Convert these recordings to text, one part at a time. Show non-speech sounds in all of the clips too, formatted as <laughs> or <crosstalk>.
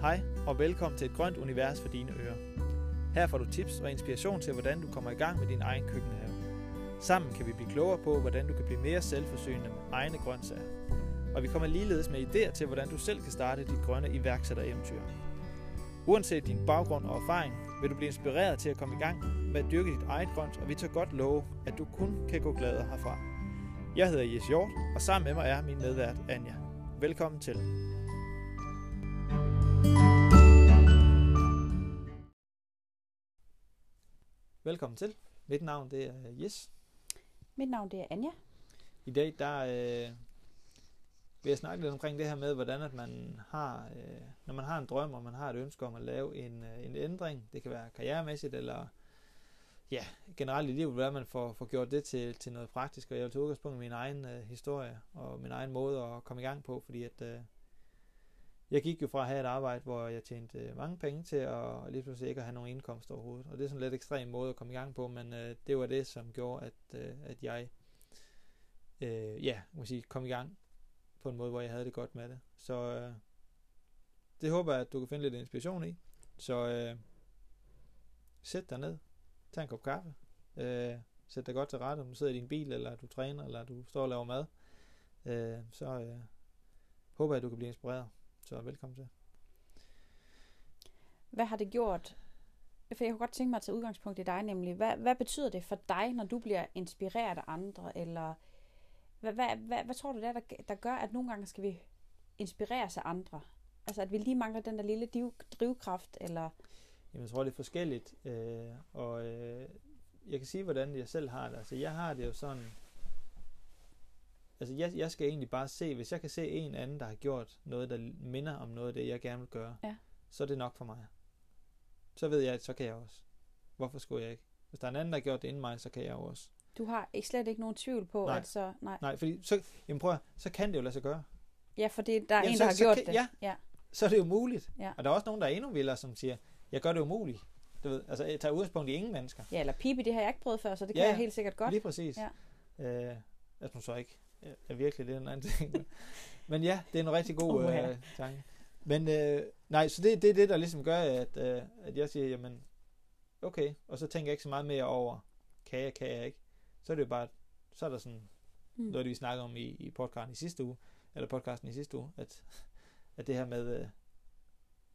Hej og velkommen til et grønt univers for dine ører. Her får du tips og inspiration til, hvordan du kommer i gang med din egen køkkenhave. Sammen kan vi blive klogere på, hvordan du kan blive mere selvforsynende med egne grøntsager. Og vi kommer ligeledes med idéer til, hvordan du selv kan starte dit grønne iværksættereventyr. Uanset din baggrund og erfaring, vil du blive inspireret til at komme i gang med at dyrke dit eget grønt, og vi tager godt love, at du kun kan gå glad herfra. Jeg hedder Jes Hjort, og sammen med mig er min medvært Anja. Velkommen til. Velkommen til. Mit navn det er Jes. Mit navn det er Anja. I dag der øh, vil jeg snakke lidt omkring det her med, hvordan at man har, øh, når man har en drøm, og man har et ønske om at lave en, øh, en ændring, det kan være karrieremæssigt, eller ja, generelt i livet, hvordan man får, får gjort det til, til noget praktisk, og jeg vil tage udgangspunkt i min egen øh, historie, og min egen måde at komme i gang på, fordi at øh, jeg gik jo fra at have et arbejde, hvor jeg tjente øh, mange penge til at lige pludselig ikke at have nogen indkomst overhovedet. Og det er sådan en lidt ekstrem måde at komme i gang på, men øh, det var det, som gjorde, at, øh, at jeg øh, ja, må sige, kom i gang på en måde, hvor jeg havde det godt med det. Så øh, det håber jeg, at du kan finde lidt inspiration i. Så øh, sæt dig ned, tag en kop kaffe, øh, sæt dig godt til rette, om du sidder i din bil, eller du træner, eller du står og laver mad. Øh, så øh, håber jeg, at du kan blive inspireret. Så velkommen til. Hvad har det gjort? For jeg kunne godt tænke mig at tage udgangspunkt i dig nemlig. Hvad, hvad betyder det for dig, når du bliver inspireret af andre? Eller hvad, hvad, hvad, hvad tror du det er, der, der gør, at nogle gange skal vi inspireres af andre? Altså at vi lige mangler den der lille div, drivkraft, eller... Jamen, jeg tror, det er forskelligt. Øh, og øh, jeg kan sige, hvordan jeg selv har det. Altså, jeg har det jo sådan altså jeg, jeg skal egentlig bare se, hvis jeg kan se en anden, der har gjort noget, der minder om noget af det, jeg gerne vil gøre, ja. så er det nok for mig. Så ved jeg, at så kan jeg også. Hvorfor skulle jeg ikke? Hvis der er en anden, der har gjort det inden mig, så kan jeg også. Du har ikke slet ikke nogen tvivl på, nej. at så... Nej, nej fordi så, jamen prøv at, så kan det jo lade sig gøre. Ja, for det, der er jamen, en, så, der har så gjort kan, det. Ja, ja, så er det jo muligt. Ja. Og der er også nogen, der er endnu vildere, som siger, jeg gør det umuligt. Du ved, altså jeg tager udgangspunkt i ingen mennesker. Ja, eller pipi, det har jeg ikke prøvet før, så det kan ja, jeg helt sikkert godt. Lige præcis. Ja. Øh, jeg tror så ikke er virkelig det er en anden ting. Men ja, det er en rigtig god ja. øh, tanke. Men øh, nej, så det, det er det, der ligesom gør, at, øh, at jeg siger, jamen, okay, og så tænker jeg ikke så meget mere over, kan jeg, kan jeg ikke. Så er det jo bare, så er der sådan, mm. noget vi snakkede om i, i podcasten i sidste uge, eller podcasten i sidste uge, at, at det her med, øh,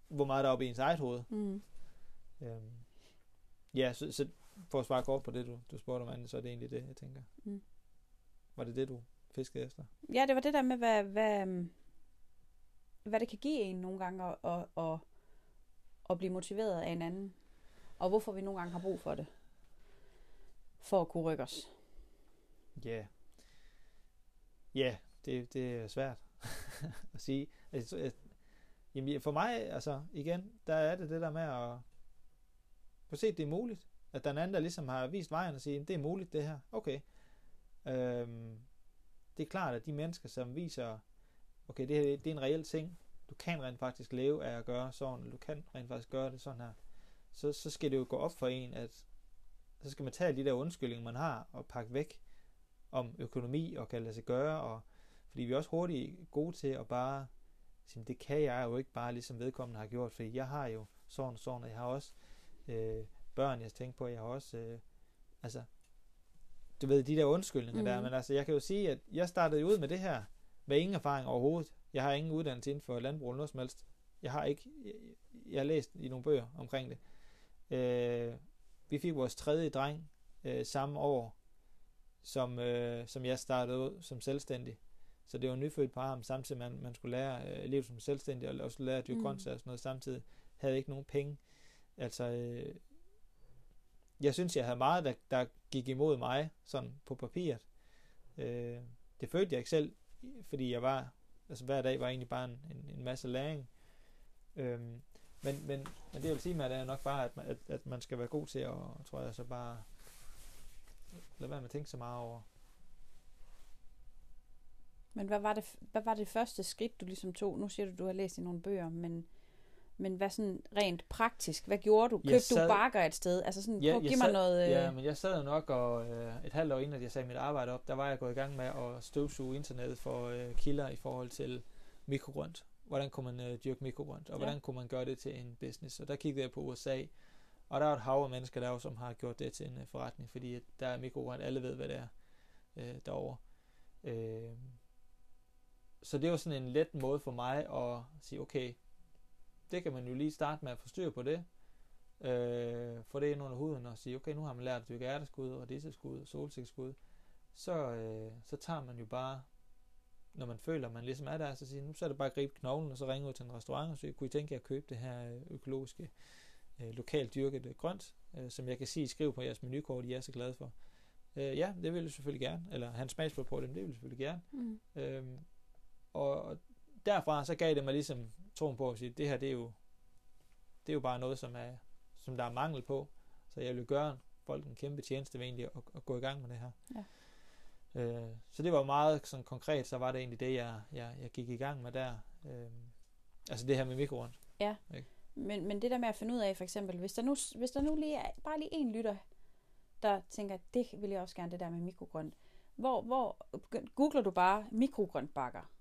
hvor meget der er oppe i ens eget hoved. Mm. Øhm, ja, så, så for at svare kort på det, du, du spurgte om, Anne, så er det egentlig det, jeg tænker. Mm. Var det det, du fiskede efter? Ja, det var det der med, hvad, hvad, hvad det kan give en nogle gange at, at, at, at blive motiveret af en anden. Og hvorfor vi nogle gange har brug for det. For at kunne rykke os. Ja. Yeah. Ja, yeah, det, det er svært <laughs> at sige. Altså, jeg, jamen, for mig, altså igen, der er det det der med at få set, det er muligt. At der er en anden, der ligesom har vist vejen og sige, det er muligt det her. Okay. Øhm, det er klart, at de mennesker, som viser, okay, det, her, det er en reel ting, du kan rent faktisk leve af at gøre sådan, eller du kan rent faktisk gøre det sådan her, så, så skal det jo gå op for en, at så skal man tage de der undskyldninger, man har, og pakke væk om økonomi, og kan lade sig gøre, og fordi vi er også hurtigt gode til at bare sige, det kan jeg jo ikke bare ligesom vedkommende har gjort, fordi jeg har jo sådan og sådan, og jeg har også øh, børn, jeg tænker på, jeg har også, øh, altså, du ved, de der undskyldninger mm. der, men altså, jeg kan jo sige, at jeg startede ud med det her, med ingen erfaring overhovedet. Jeg har ingen uddannelse inden for landbrug eller noget som helst. Jeg har ikke, jeg, jeg har læst i nogle bøger omkring det. Øh, vi fik vores tredje dreng øh, samme år, som, øh, som jeg startede ud som selvstændig. Så det var nyfødt par ham, samtidig man, man skulle lære øh, leve som selvstændig, og også lære at dyrke mm. grøntsager og sådan noget samtidig. Havde ikke nogen penge. Altså, øh, jeg synes, jeg havde meget, der, der gik imod mig, sådan på papiret. Øh, det følte jeg ikke selv, fordi jeg var, altså hver dag var egentlig bare en, en, en masse læring. Øh, men, men, men det jeg vil sige med det er nok bare, at man, at, at man skal være god til at, tror jeg, så bare lade være med at tænke så meget over. Men hvad var, det, hvad var det første skridt, du ligesom tog? Nu siger du, du har læst i nogle bøger, men men hvad sådan rent praktisk, hvad gjorde du? Købte sad, du bakker et sted? Altså sådan, ja, prøv, giv sad, mig noget... Øh... Ja, men jeg sad nok, og øh, et halvt år inden, at jeg sagde mit arbejde op, der var jeg gået i gang med at støvsuge internettet for øh, kilder i forhold til mikrogrønt. hvordan kunne man øh, dyrke mikrogrønt, og Ja. hvordan kunne man gøre det til en business. Og der kiggede jeg på USA, og der er et hav af mennesker der, som har gjort det til en øh, forretning, fordi der er mikrogrønt, alle ved, hvad det er øh, derovre. Øh, så det var sådan en let måde for mig at sige, okay, det kan man jo lige starte med at få styr på det, øh, få det ind under huden og sige, okay, nu har man lært at dyrke ærteskud, radiseskud og solsikkeskud, så, øh, så tager man jo bare, når man føler, at man ligesom er der, så siger nu så er det bare at gribe knoglen, og så ringe ud til en restaurant, og så kunne I tænke jer at købe det her øh, økologiske, øh, lokalt dyrket øh, grønt, øh, som jeg kan sige, skriv på jeres menukort, I er så glade for. Øh, ja, det vil jeg selvfølgelig gerne, eller han smagsprøve på det, men det vil jeg selvfølgelig gerne. Mm. Og, og derfra så gav det mig ligesom troen på at sige, det her det er jo, det er jo bare noget, som, er, som der er mangel på. Så jeg vil gøre folk en kæmpe tjeneste ved egentlig at, at gå i gang med det her. Ja. Øh, så det var meget sådan konkret, så var det egentlig det, jeg, jeg, jeg gik i gang med der. Øh, altså det her med mikrorund. Men, men det der med at finde ud af, for eksempel, hvis der nu, hvis der nu lige er bare lige en lytter, der tænker, det vil jeg også gerne, det der med mikrogrønt. Hvor, hvor googler du bare mikrogrøntbakker?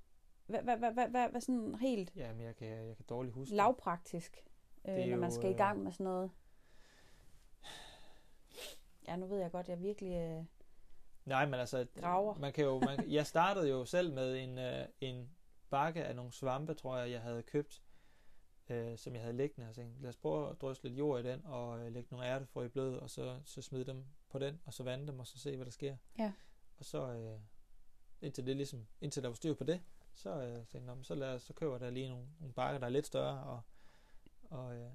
Hvad, hvad, hvad, hvad, hvad, hvad sådan helt Ja, men jeg kan, jeg kan dårligt huske lavpraktisk, øh, når man skal i øh, gang med sådan noget? Ja, nu ved jeg godt, jeg virkelig... Øh, Nej, men altså, Graver. man kan jo, man, jeg startede jo selv med en, øh, en bakke af nogle svampe, tror jeg, jeg havde købt, øh, som jeg havde liggende. Og tænkte, lad os prøve at drysse lidt jord i den, og øh, lægge nogle ærtefrø i blød, og så, så smide dem på den, og så vande dem, og så se, hvad der sker. Ja. Og så, øh, indtil, det ligesom, indtil der var styr på det, så øh, tænkte jeg, "Nå, men så, lad, så køber der lige nogle, nogle bakker, der er lidt større, og, og, øh,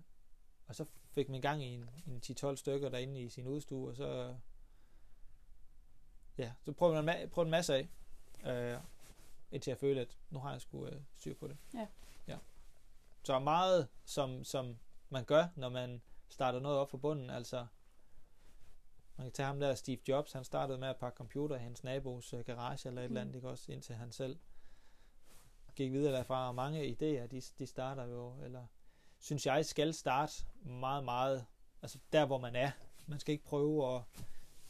og så fik man gang i en, en 10-12 stykker derinde i sin udstue, og så, ja, så prøvede man ma- prøvede en masse af, øh, indtil jeg følte, at nu har jeg sgu øh, styr på det. Ja. ja. Så meget, som, som man gør, når man starter noget op fra bunden, altså man kan tage ham der Steve Jobs, han startede med at pakke computer i hans nabos øh, garage eller et Mm. eller andet, ikke også, indtil han selv gik videre derfra, og mange idéer, de, de starter jo, eller synes jeg, skal starte meget, meget, altså der, hvor man er. Man skal ikke prøve at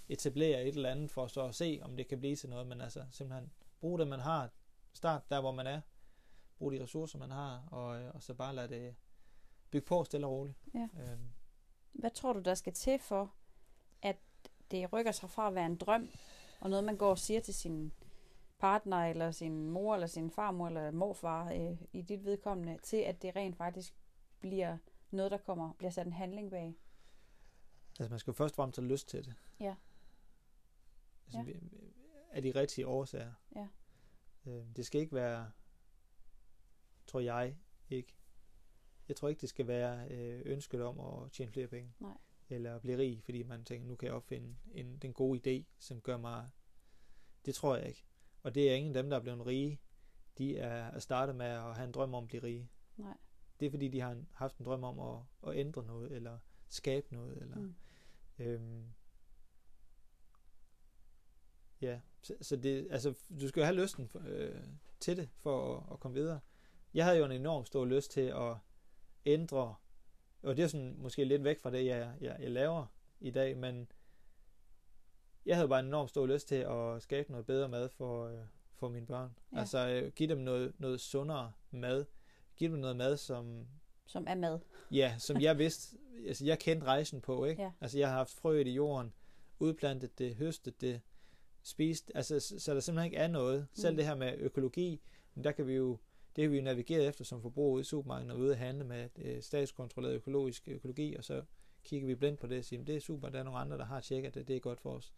etablere et eller andet for så at se, om det kan blive til noget, men altså simpelthen bruge det, man har. Start der, hvor man er. Brug de ressourcer, man har, og, øh, og så bare lade det bygge på stille og roligt. Ja. Øhm, hvad tror du, der skal til for, det rykker sig fra at være en drøm, og noget, man går og siger til sin partner, eller sin mor, eller sin farmor, eller morfar øh, i dit vedkommende, til at det rent faktisk bliver noget, der kommer, bliver sat en handling bag. altså man skal jo først og fremmest have lyst til det. Ja. Altså, Ja. Af de rigtige årsager. Ja. Øhm, det skal ikke være, tror jeg ikke, jeg tror ikke, det skal være øh, ønsket om at tjene flere penge. Nej. Eller blive rig, fordi man tænker, nu kan jeg opfinde en, den gode idé, som gør mig... Det tror jeg ikke. Og det er ingen af dem, der er blevet rige, de er, er startet med at have en drøm om at blive rige. Nej. Det er fordi, de har en, haft en drøm om at, at ændre noget, eller skabe noget, eller... Mm. Øhm, ja, så, så det, altså, du skal jo have lysten for, øh, til det, for at, at komme videre. Jeg havde jo en enorm stor lyst til at ændre, og det er sådan måske lidt væk fra det, jeg, jeg, jeg laver i dag, men jeg havde bare en enorm stor lyst til at skabe noget bedre mad for, øh, for mine børn. Ja. Altså øh, give dem noget, noget sundere mad. Give dem noget mad, som, Som er mad. Ja, som jeg vidste, altså jeg kendte rejsen på, ikke? Ja. Altså jeg har haft frøet i jorden, udplantet det, høstet det, spist, altså så der simpelthen ikke er noget. Selv Mm. det her med økologi, men der kan vi jo, det har vi jo navigeret efter som forbruger ude i supermarkedet, og ude at handle med øh, statskontrolleret økologisk økologi, og så kigger vi blindt på det og siger, det er super, der er nogle andre, der har tjekket det, det er godt for os.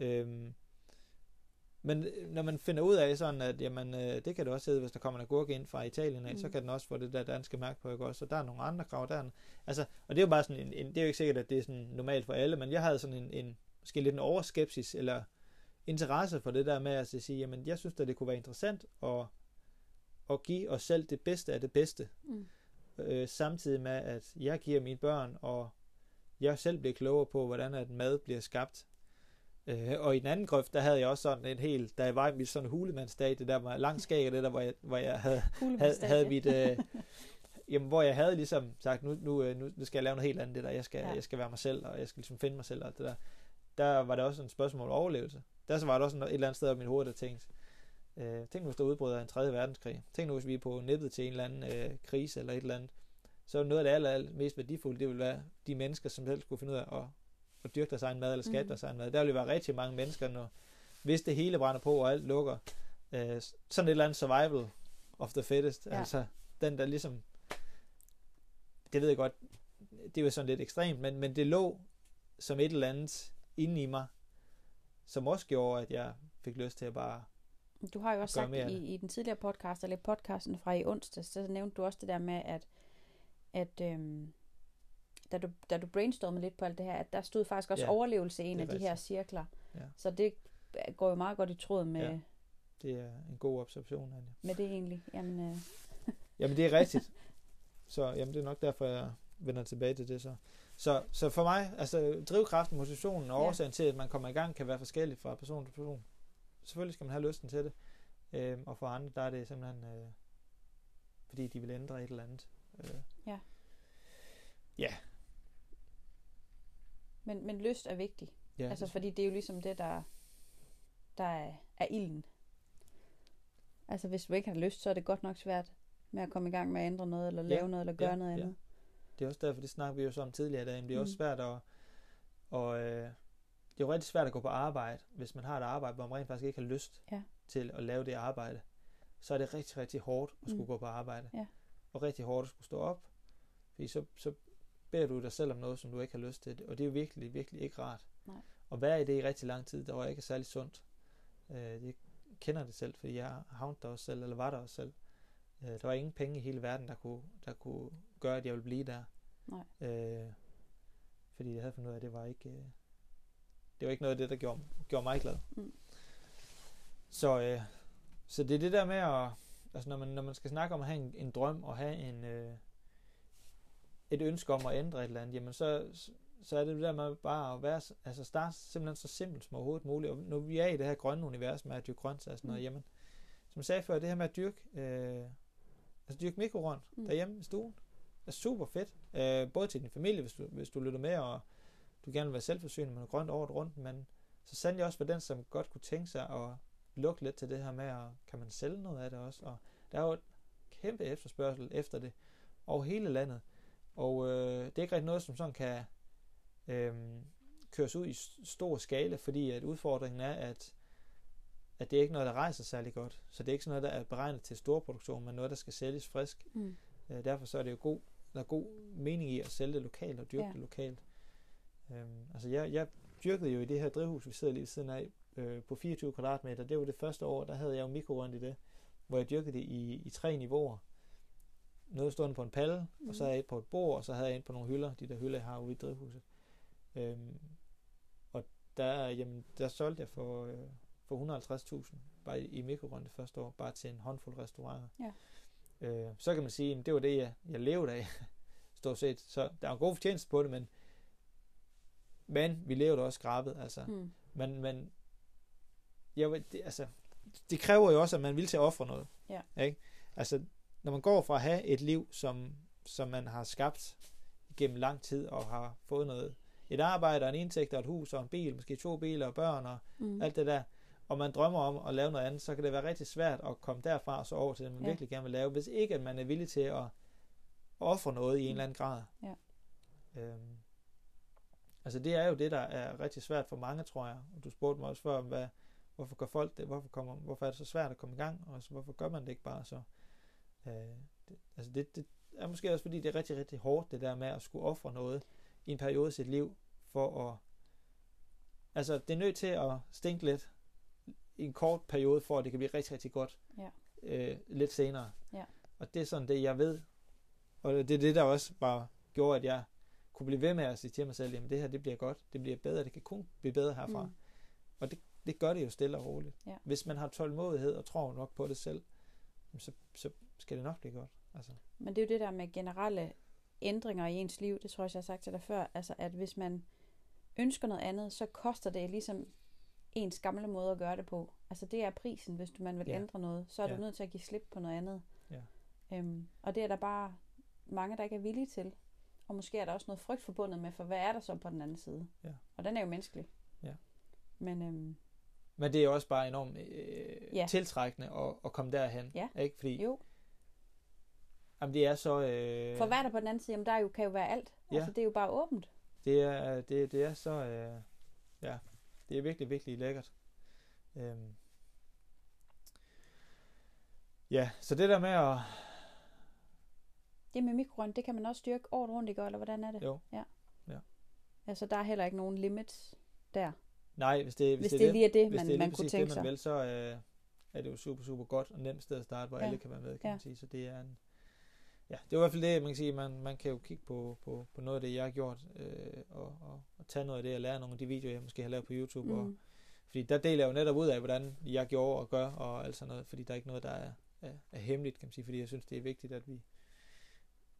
Øhm, men øh, når man finder ud af sådan, at jamen, øh, det kan det også hedde, hvis der kommer en agurk ind fra Italien af, mm. så kan den også få det der danske mærke på, ikke også? Så der er nogle andre krav der. er Altså, og det er jo bare sådan en, en, det er jo ikke sikkert, at det er sådan normalt for alle, men jeg havde sådan en, en måske lidt en overskepsis, eller interesse for det der med at sige, jamen jeg synes at det kunne være interessant at, at give os selv det bedste af det bedste, Mm. øh, samtidig med, at jeg giver mine børn, og jeg selv bliver klogere på, hvordan at mad bliver skabt. Øh, og i den anden grøft, der havde jeg også sådan en helt, da jeg var i mit sådan hulemandsdag, det der var langt skæg, og det der, hvor jeg, hvor jeg havde, havde, havde mit, øh, jamen, hvor jeg havde ligesom sagt, nu, nu, øh, nu, nu skal jeg lave noget helt andet, det der, jeg skal, Ja. jeg skal være mig selv, og jeg skal ligesom finde mig selv, og det der. Der var det også et spørgsmål om overlevelse. Der så var der også et eller andet sted i mit hoved, der tænkte, Øh, tænk nu, hvis der udbryder en 3. verdenskrig. Tænk nu, hvis vi er på nippet til en eller anden øh, krise eller et eller andet. Så noget af det aller, aller mest værdifulde, det vil være de mennesker, som selv skulle finde ud af at, at dyrke deres egen mad eller skabe mm. deres egen mad. Der vil være rigtig mange mennesker, når, hvis det hele brænder på og alt lukker. Øh, sådan et eller andet survival of the fittest. Ja. Altså den der ligesom, det ved jeg godt, det var sådan lidt ekstremt, men, men det lå som et eller andet inde i mig, som også gjorde, at jeg fik lyst til at bare Du har jo også sagt i, i den tidligere podcast, eller podcasten fra i onsdag, så nævnte du også det der med, at, at øhm, da, du, da du brainstormede lidt på alt det her, at der stod faktisk også ja, overlevelse i en af rigtigt. de her cirkler. Ja. Så det går jo meget godt i tråd med... Ja, det er en god observation, Anja. Med det egentlig. Jamen, øh... <laughs> jamen det er rigtigt. Så jamen, det er nok derfor, jeg vender tilbage til det så. Så, så for mig, altså drivkraften, motivationen og ja. årsagen til, at man kommer i gang, kan være forskellig fra person til person. Selvfølgelig skal man have lysten til det. Øhm, og for andre, der er det simpelthen, øh, fordi de vil ændre et eller andet. Øh. Ja. Ja. Men, men lyst er vigtig. Ja, altså, fordi det er jo ligesom det, der, der er, er ilden. Altså, hvis du ikke har lyst, så er det godt nok svært med at komme i gang med at ændre noget, eller lave ja, noget, eller gøre ja, noget andet. Ja. Det er også derfor, det snakker vi jo så om tidligere i dag, men det er mm. også svært at, og, øh, det er jo rigtig svært at gå på arbejde, hvis man har et arbejde, hvor man rent faktisk ikke har lyst ja. til at lave det arbejde. Så er det rigtig, rigtig hårdt at skulle mm. gå på arbejde. Ja. Og rigtig hårdt at skulle stå op, fordi så, så beder du dig selv om noget, som du ikke har lyst til. Og det er jo virkelig, virkelig ikke rart. Nej. Og være i det i rigtig lang tid, der var ikke særlig sundt. Øh, jeg kender det selv, fordi jeg havnede der også selv, eller var der også selv. Øh, der var ingen penge i hele verden, der kunne, der kunne gøre, at jeg ville blive der. Nej. Øh, fordi jeg havde fundet ud af, at det var ikke, øh, det var ikke noget af det, der gjorde, gjorde mig glad. Mm. Så, øh, så det er det der med at, altså når man, når man skal snakke om at have en, en drøm og have en, øh, et ønske om at ændre et eller andet, jamen så, så er det det der med bare at være, altså starte simpelthen så simpelt som overhovedet muligt. Og nu vi er i det her grønne univers med at dyrke grønt og sådan noget, mm. jamen, som jeg sagde før, det her med at dyrke, øh, altså dyrke mikrogrønt mm. derhjemme i stuen, er super fedt. Øh, både til din familie, hvis du, hvis du lytter med, og du gerne vil være selvforsynende med noget grønt året rundt, men så sandelig også for den, som godt kunne tænke sig at lukke lidt til det her med, at kan man sælge noget af det også. Og der er jo et kæmpe efterspørgsel efter det over hele landet. Og øh, det er ikke rigtig noget, som sådan kan øh, køres ud i stor skala, fordi at udfordringen er, at, at det er ikke noget, der rejser særlig godt. Så det er ikke sådan noget, der er beregnet til storproduktion, men noget, der skal sælges frisk. Mm. Øh, derfor så er det jo god, der er god mening i at sælge det lokalt og dyrke ja. det lokalt. Øhm, altså jeg, jeg dyrkede jo i det her drivhus, vi sidder lige ved siden af, øh, på 24 kvadratmeter. Det var det første år, der havde jeg jo mikrorund i det, hvor jeg dyrkede det i, i tre niveauer. Noget stod på en palle, mm. og så havde jeg et på et bord, og så havde jeg et på nogle hylder, de der hylder, jeg har ude i drivhuset. Øhm, og der, jamen, der solgte jeg for, øh, for 150.000 bare i, i mikrorund det første år, bare til en håndfuld restauranter. Ja. Øh, så kan man sige, at det var det, jeg, jeg levede af, <laughs> stort set. Så der er en god fortjeneste på det, men men vi levede også skrabet, altså. Mm. Men, men jeg, det, altså, det kræver jo også, at man vil til at ofre noget. Ja. Ikke? Altså, når man går fra at have et liv, som, som man har skabt gennem lang tid, og har fået noget, et arbejde, og en indtægt, og et hus, og en bil, måske to biler, og børn, og mm. alt det der, og man drømmer om at lave noget andet, så kan det være rigtig svært at komme derfra og så over til det, man ja. virkelig gerne vil lave, hvis ikke at man er villig til at ofre noget i en eller anden grad. Ja. Øhm, Altså det er jo det, der er rigtig svært for mange, tror jeg. Og du spurgte mig også før, hvad, hvorfor gør folk det? Hvorfor, kommer, hvorfor er det så svært at komme i gang? Og altså, hvorfor gør man det ikke bare så? Øh, det, altså det, det er måske også fordi, det er rigtig, rigtig hårdt, det der med at skulle ofre noget i en periode i sit liv, for at... Altså, det er nødt til at stinke lidt i en kort periode, for at det kan blive rigtig, rigtig godt ja. øh, lidt senere. Ja. Og det er sådan det, jeg ved. Og det er det, der også bare gjorde, at jeg kunne blive ved med at sige til mig selv, jamen det her, det bliver godt, det bliver bedre, det kan kun blive bedre herfra. Mm. Og det, det gør det jo stille og roligt. Ja. Hvis man har tålmodighed og tror nok på det selv, så, så skal det nok blive godt. Altså. Men det er jo det der med generelle ændringer i ens liv, det tror jeg, jeg har sagt til dig før, altså at hvis man ønsker noget andet, så koster det ligesom ens gamle måde at gøre det på. Altså det er prisen, hvis man vil ja. ændre noget, så er ja. du nødt til at give slip på noget andet. Ja. Øhm, og det er der bare mange, der ikke er villige til. Og måske er der også noget frygt forbundet med, for hvad er der så på den anden side? Ja. Og den er jo menneskelig. Ja. Men, øhm, Men det er også bare enormt øh, Ja. tiltrækkende at, at komme derhen. Ja. Ikke? Fordi Jo, jamen, det er så... Øh, for hvad er der på den anden side? Jamen, der er jo, kan jo være alt. Ja. Altså, det er jo bare åbent. det, er, det, det er så... Øh, ja, det er virkelig, virkelig lækkert. Øhm. Ja, så det der med at... Det med mikrorøn, det kan man også styrke året rundt, ikke? Eller hvordan er det? Jo. Ja. Ja. Altså, der er heller ikke nogen limits der. Nej, hvis det, Hvis, hvis det, lige er det, man, det er man kunne tænke det, man sig. vil, så øh, er det jo super, super godt og nemt sted at starte, hvor Ja. alle kan være med, kan Ja. man sige. Så det er en, ja, det er i hvert fald det, man kan sige, man, man kan jo kigge på, på, på noget af det, jeg har gjort, øh, og, og, og tage noget af det og lære nogle af de videoer, jeg måske har lavet på YouTube. Mm. Og, fordi der deler jeg jo netop ud af, hvordan jeg gjorde og gør, og alt sådan noget, fordi der er ikke noget, der er, er, er hemmeligt, kan man sige, fordi jeg synes, det er vigtigt, at vi,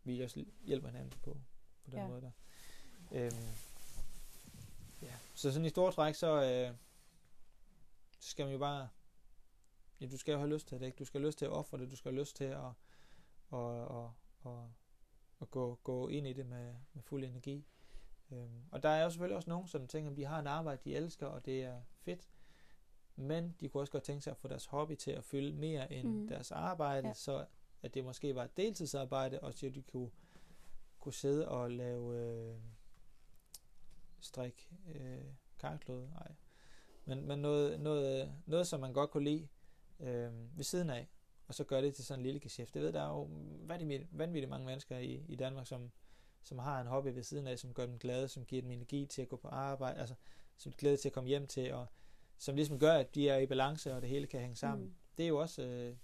vi også hjælper hinanden på, på den Ja. måde der. Øhm, ja. Så sådan i store træk, så, øh, så skal man jo bare, ja, du skal jo have lyst til det, ikke? Du skal have lyst til at ofre det, du skal have lyst til at, at, at, at, at gå, gå ind i det med, med fuld energi. Øhm, og der er jo selvfølgelig også nogen, som tænker, at de har en arbejde, de elsker, og det er fedt, men de kunne også godt tænke sig at få deres hobby til at fylde mere end mm. deres arbejde, ja. så at det måske var et deltidsarbejde, og så de kunne, kunne sidde og lave øh, strik øh, karklode, nej. Men, men noget, noget, noget, som man godt kunne lide øh, ved siden af, og så gør det til sådan en lille geschæft. Jeg ved, der er jo vanvittigt, vanvittigt mange mennesker i, i Danmark, som, som har en hobby ved siden af, som gør dem glade, som giver dem energi til at gå på arbejde, altså som glæde til at komme hjem til, og som ligesom gør, at de er i balance, og det hele kan hænge sammen. Mm. Det er jo også, øh,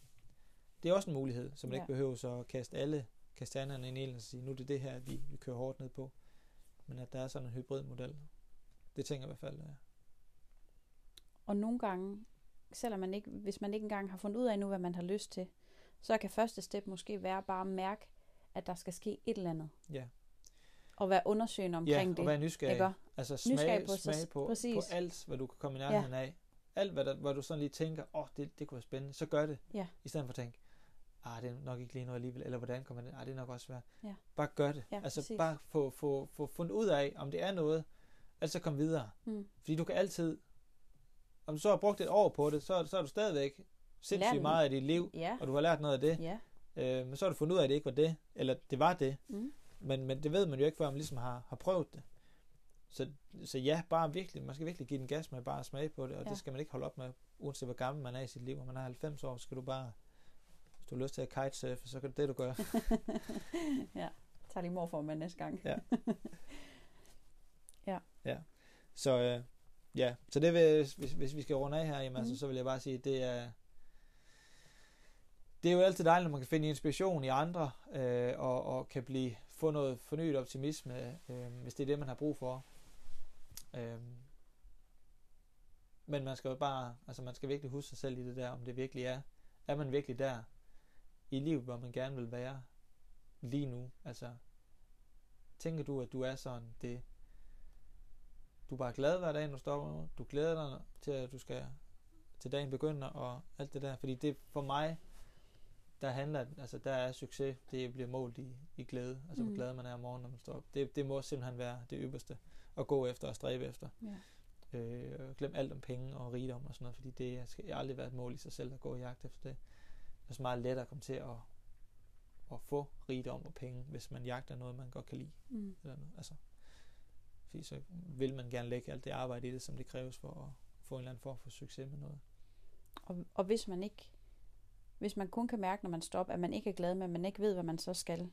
det er også en mulighed, som man Ja. ikke behøver så at kaste alle kastanjerne ind i ilden og sige, nu er det det her, vi, vi kører hårdt ned på. Men at der er sådan en hybridmodel. Det tænker jeg i hvert fald. Ja. Og nogle gange, selvom man ikke, hvis man ikke engang har fundet ud af nu, hvad man har lyst til, så kan første step måske være bare at mærke, at der skal ske et eller andet. Ja. Og være undersøgende ja, omkring og det. være nysgerrig. Ikke? Altså smage, Nysgerrig på smage på, præcis. på alt, hvad du kan komme i nærheden ja. af. Alt, hvad, der, hvor du sådan lige tænker, åh, oh, det, det kunne være spændende, så gør det. Ja. I stedet for at tænke, ah, det er nok ikke lige noget alligevel, eller hvordan kommer det, ah, det er nok også svært. Ja. Bare gør det. Ja, altså præcis. bare få, få, få fundet ud af, om det er noget, altså kom videre. Mm. Fordi du kan altid, om du så har brugt et år på det, så, så er du stadigvæk sindssygt meget af dit liv, Ja, og du har lært noget af det. ja. Øh, men så har du fundet ud af, at det ikke var det, eller det var det. Mm. Men, men det ved man jo ikke, før man ligesom har, har prøvet det. Så, så ja, bare virkelig, man skal virkelig give den gas med bare at smage på det, og Ja. det skal man ikke holde op med, uanset hvor gammel man er i sit liv. Når man er 90 år, så skal du bare, hvis du har lyst til at kitesurfe, så kan det det, du gør. <laughs> ja. Tag lige morfor med næste gang. <laughs> Ja. Så øh, ja, så det vil, hvis, hvis vi skal runde af her, jamen, mm. Altså, så vil jeg bare sige, det er, det er jo altid dejligt, når man kan finde inspiration i andre, øh, og, og kan blive, få noget fornyet optimisme, øh, hvis det er det, man har brug for. Øh, men man skal jo bare, altså man skal virkelig huske sig selv i det der, om det virkelig er, er man virkelig der i livet, hvor man gerne vil være lige nu? Altså, tænker du, at du er sådan det, du er bare glad hver dag, når du stopper. Du glæder dig til, at du skal til dagen begynder og alt det der. Fordi det for mig, der handler, altså der er succes, det bliver målt i, i glæde. Altså mm. Hvor glad man er om morgenen, når man står op. Det, det må simpelthen være det ypperste at gå efter og stræbe efter. Ja. Øh, glem alt om penge og rigdom og sådan noget, fordi det skal aldrig være et mål i sig selv at gå i jagt efter det. Det er så meget lettere at komme til at, at få rigdom og penge, hvis man jagter noget, man godt kan lide. Mm. Eller noget. Altså, fordi så vil man gerne lægge alt det arbejde i det, som det kræves for at få en eller anden form for succes med noget. Og, og hvis man ikke, hvis man kun kan mærke, når man stopper, at man ikke er glad med, at man ikke ved, hvad man så skal,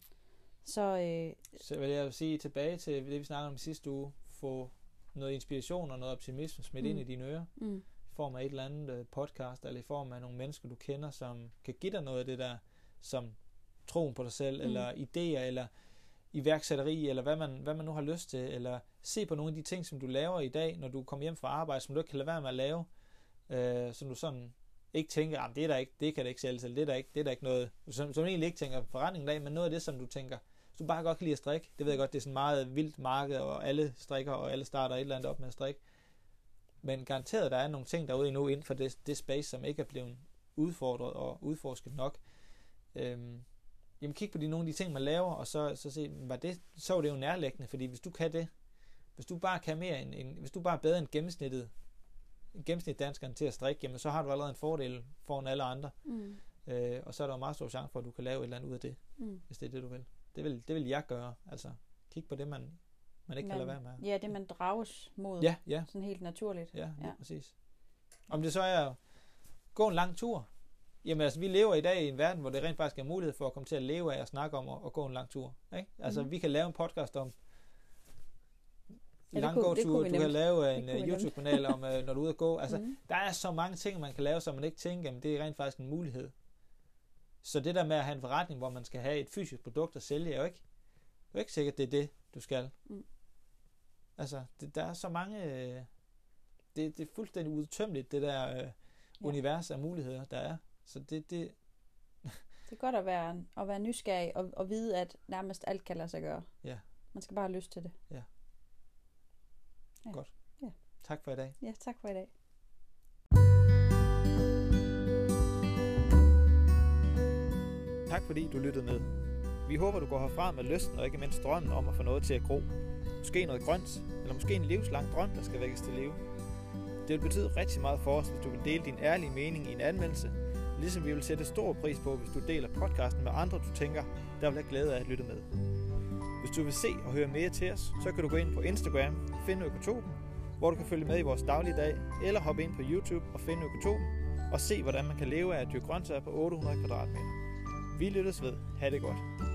så øh, Så vil jeg sige tilbage til det, vi snakkede om sidste uge, få noget inspiration og noget optimisme smidt mm. ind i dine ører, mm, form af et eller andet øh, podcast, eller i form af nogle mennesker, du kender, som kan give dig noget af det der, som troen på dig selv, Mm. eller idéer, eller iværksætteri, eller hvad man, hvad man nu har lyst til, eller se på nogle af de ting, som du laver i dag, når du kommer hjem fra arbejde, som du ikke kan lade være med at lave, øh, som du sådan ikke tænker, ah, det er der ikke, det kan det ikke sælge til, det er der ikke, det er der ikke noget, som, som egentlig ikke tænker forretningen af, men noget af det, som du tænker, hvis du bare godt kan lide at strikke, det ved jeg godt, det er sådan meget vildt marked, og alle strikker, og alle starter et eller andet op med at strikke, men garanteret, der er nogle ting derude endnu inden for det, det space, som ikke er blevet udfordret og udforsket nok. Øhm, jamen kig på de, nogle af de ting, man laver, og så, så se, var det, så er det jo nærlæggende, fordi hvis du kan det, hvis du bare kan mere end, end hvis du bare er bedre end gennemsnittet gennemsnitdanskeren til at strikke, jamen så har du allerede en fordel foran alle andre. Mm. Øh, og så er der jo meget stor chance for, at du kan lave et eller andet ud af det, Mm. hvis det er det, du vil. Det vil, det vil jeg gøre. Altså, kig på det, man, man ikke kan lade være med. Ja, det man drages mod. Ja, ja, Sådan helt naturligt. ja, Ja. præcis. Om det så er at gå en lang tur. Jamen altså, vi lever i dag i en verden, hvor det rent faktisk er mulighed for at komme til at leve af at snakke om at, at gå en lang tur. Ikke? Altså, Mhm. vi kan lave en podcast om Ja, det lang kunne- det gåtur, kunne vi du kan lave en uh, nemt. YouTube-kanal om, uh, når du er ude at gå. <laughs> Altså, mm. der er så mange ting, man kan lave, som man ikke tænker, jamen det er rent faktisk en mulighed. Så det der med at have en forretning, hvor man skal have et fysisk produkt at sælge, er jo ikke, det er jo ikke sikkert, det er det, du skal. Mm. Altså, det, der er så mange... øh, Det, det er fuldstændig udtømmeligt, det der øh, univers af muligheder, der er. Så det, det, <laughs> Det er godt at være, at være nysgerrig og, og vide, at nærmest alt kan lade sig gøre. Ja. Man skal bare have lyst til det. Ja. Godt. Ja. tak for i dag. Ja, tak for i dag. Tak fordi du lyttede med. Vi håber, du går herfra med lysten og ikke mindst drømmen om at få noget til at gro. Måske noget grønt, eller måske en livslang drøm, der skal vækkes til live. Det vil betyde rigtig meget for os, hvis du vil dele din ærlige mening i en anmeldelse, ligesom vi vil sætte stor pris på, hvis du deler podcasten med andre, du tænker, der vil have glæde af at lytte med. Hvis du vil se og høre mere til os, så kan du gå ind på Instagram, finde Økotopen, hvor du kan følge med i vores dagligdag, eller hoppe ind på YouTube og finde Økotopen, og se, hvordan man kan leve af at dyrke grøntsager på 800 kvadratmeter. Vi lyttes ved. Ha' det godt.